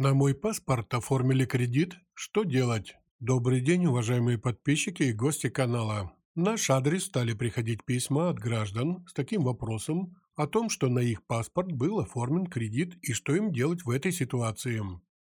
На мой паспорт оформили кредит. Что делать? Добрый день, уважаемые подписчики и гости канала. Наш адрес стали приходить письма от граждан с таким вопросом о том, что на их паспорт был оформлен кредит и что им делать в этой ситуации.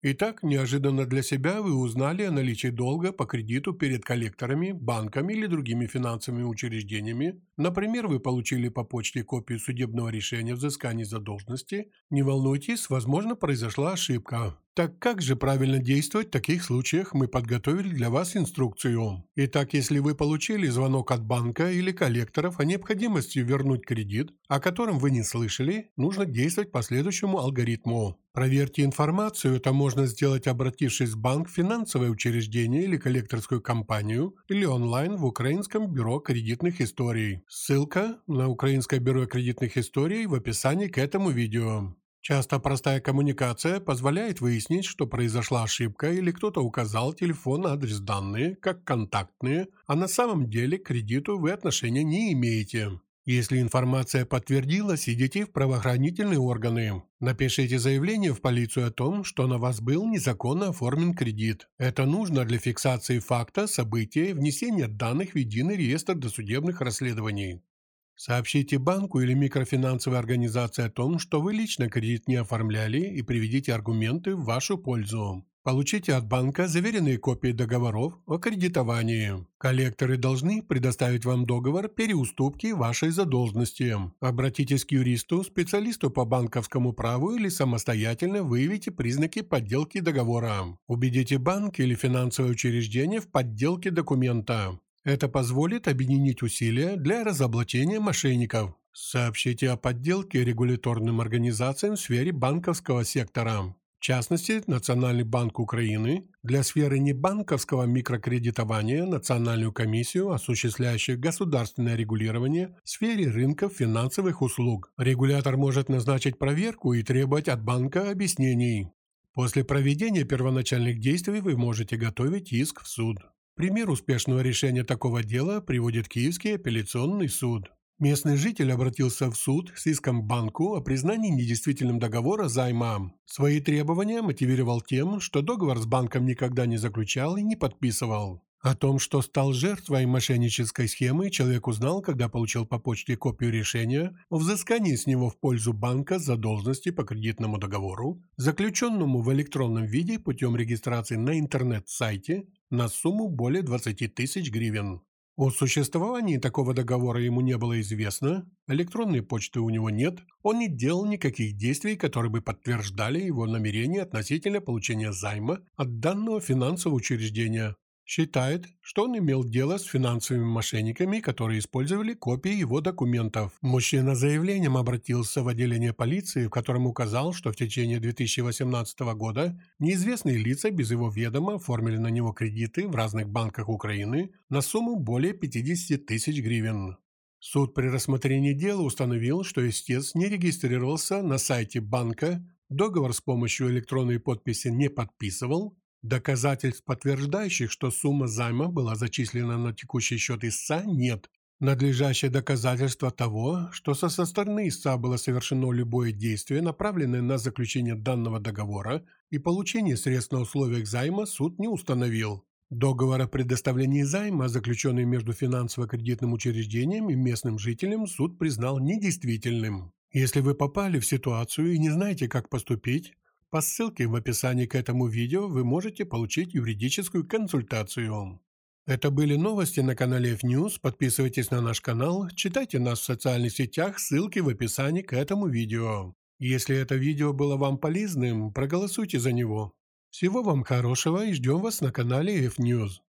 Итак, неожиданно для себя вы узнали о наличии долга по кредиту перед коллекторами, банками или другими финансовыми учреждениями. Например, вы получили по почте копию судебного решения взыскания задолженности. Не волнуйтесь, возможно, произошла ошибка. Так как же правильно действовать в таких случаях, мы подготовили для вас инструкцию. Итак, если вы получили звонок от банка или коллекторов о необходимости вернуть кредит, о котором вы не слышали, нужно действовать по следующему алгоритму. Проверьте информацию, это можно сделать, обратившись в банк, финансовое учреждение или коллекторскую компанию, или онлайн в Украинском бюро кредитных историй. Ссылка на Украинское бюро кредитных историй в описании к этому видео. Часто простая коммуникация позволяет выяснить, что произошла ошибка или кто-то указал телефон, адрес, данные, как контактные, а на самом деле к кредиту вы отношения не имеете. Если информация подтвердилась, идите в правоохранительные органы. Напишите заявление в полицию о том, что на вас был незаконно оформлен кредит. Это нужно для фиксации факта, события и внесения данных в единый реестр досудебных расследований. Сообщите банку или микрофинансовой организации о том, что вы лично кредит не оформляли и приведите аргументы в вашу пользу. Получите от банка заверенные копии договоров о кредитовании. Коллекторы должны предоставить вам договор переуступки вашей задолженности. Обратитесь к юристу, специалисту по банковскому праву или самостоятельно выявите признаки подделки договора. Убедите банк или финансовое учреждение в подделке документа. Это позволит объединить усилия для разоблачения мошенников. Сообщите о подделке регуляторным организациям в сфере банковского сектора. В частности, Национальный банк Украины для сферы небанковского микрокредитования Национальную комиссию, осуществляющую государственное регулирование в сфере рынков финансовых услуг. Регулятор может назначить проверку и требовать от банка объяснений. После проведения первоначальных действий вы можете готовить иск в суд. Пример успешного решения такого дела приводит Киевский апелляционный суд. Местный житель обратился в суд с иском банку о признании недействительным договора займа. Свои требования мотивировал тем, что договор с банком никогда не заключал и не подписывал. О том, что стал жертвой мошеннической схемы, человек узнал, когда получил по почте копию решения о взыскании с него в пользу банка задолженности по кредитному договору, заключенному в электронном виде путем регистрации на интернет-сайте на сумму более 20 тысяч гривен. О существовании такого договора ему не было известно, электронной почты у него нет, он не делал никаких действий, которые бы подтверждали его намерение относительно получения займа от данного финансового учреждения, Считает, что он имел дело с финансовыми мошенниками, которые использовали копии его документов. Мужчина заявлением обратился в отделение полиции, в котором указал, что в течение 2018 года неизвестные лица без его ведома оформили на него кредиты в разных банках Украины на сумму более 50 тысяч гривен. Суд при рассмотрении дела установил, что истец не регистрировался на сайте банка, договор с помощью электронной подписи не подписывал, Доказательств, подтверждающих, что сумма займа была зачислена на текущий счет истца, нет. Надлежащее доказательство того, что со стороны истца было совершено любое действие, направленное на заключение данного договора и получение средств на условиях займа, суд не установил. Договор о предоставлении займа, заключенный между финансово-кредитным учреждением и местным жителем, суд признал недействительным. Если вы попали в ситуацию и не знаете, как поступить, по ссылке в описании к этому видео вы можете получить юридическую консультацию. Это были новости на канале F-News. Подписывайтесь на наш канал, читайте нас в социальных сетях, ссылки в описании к этому видео. Если это видео было вам полезным, проголосуйте за него. Всего вам хорошего и ждем вас на канале F-News.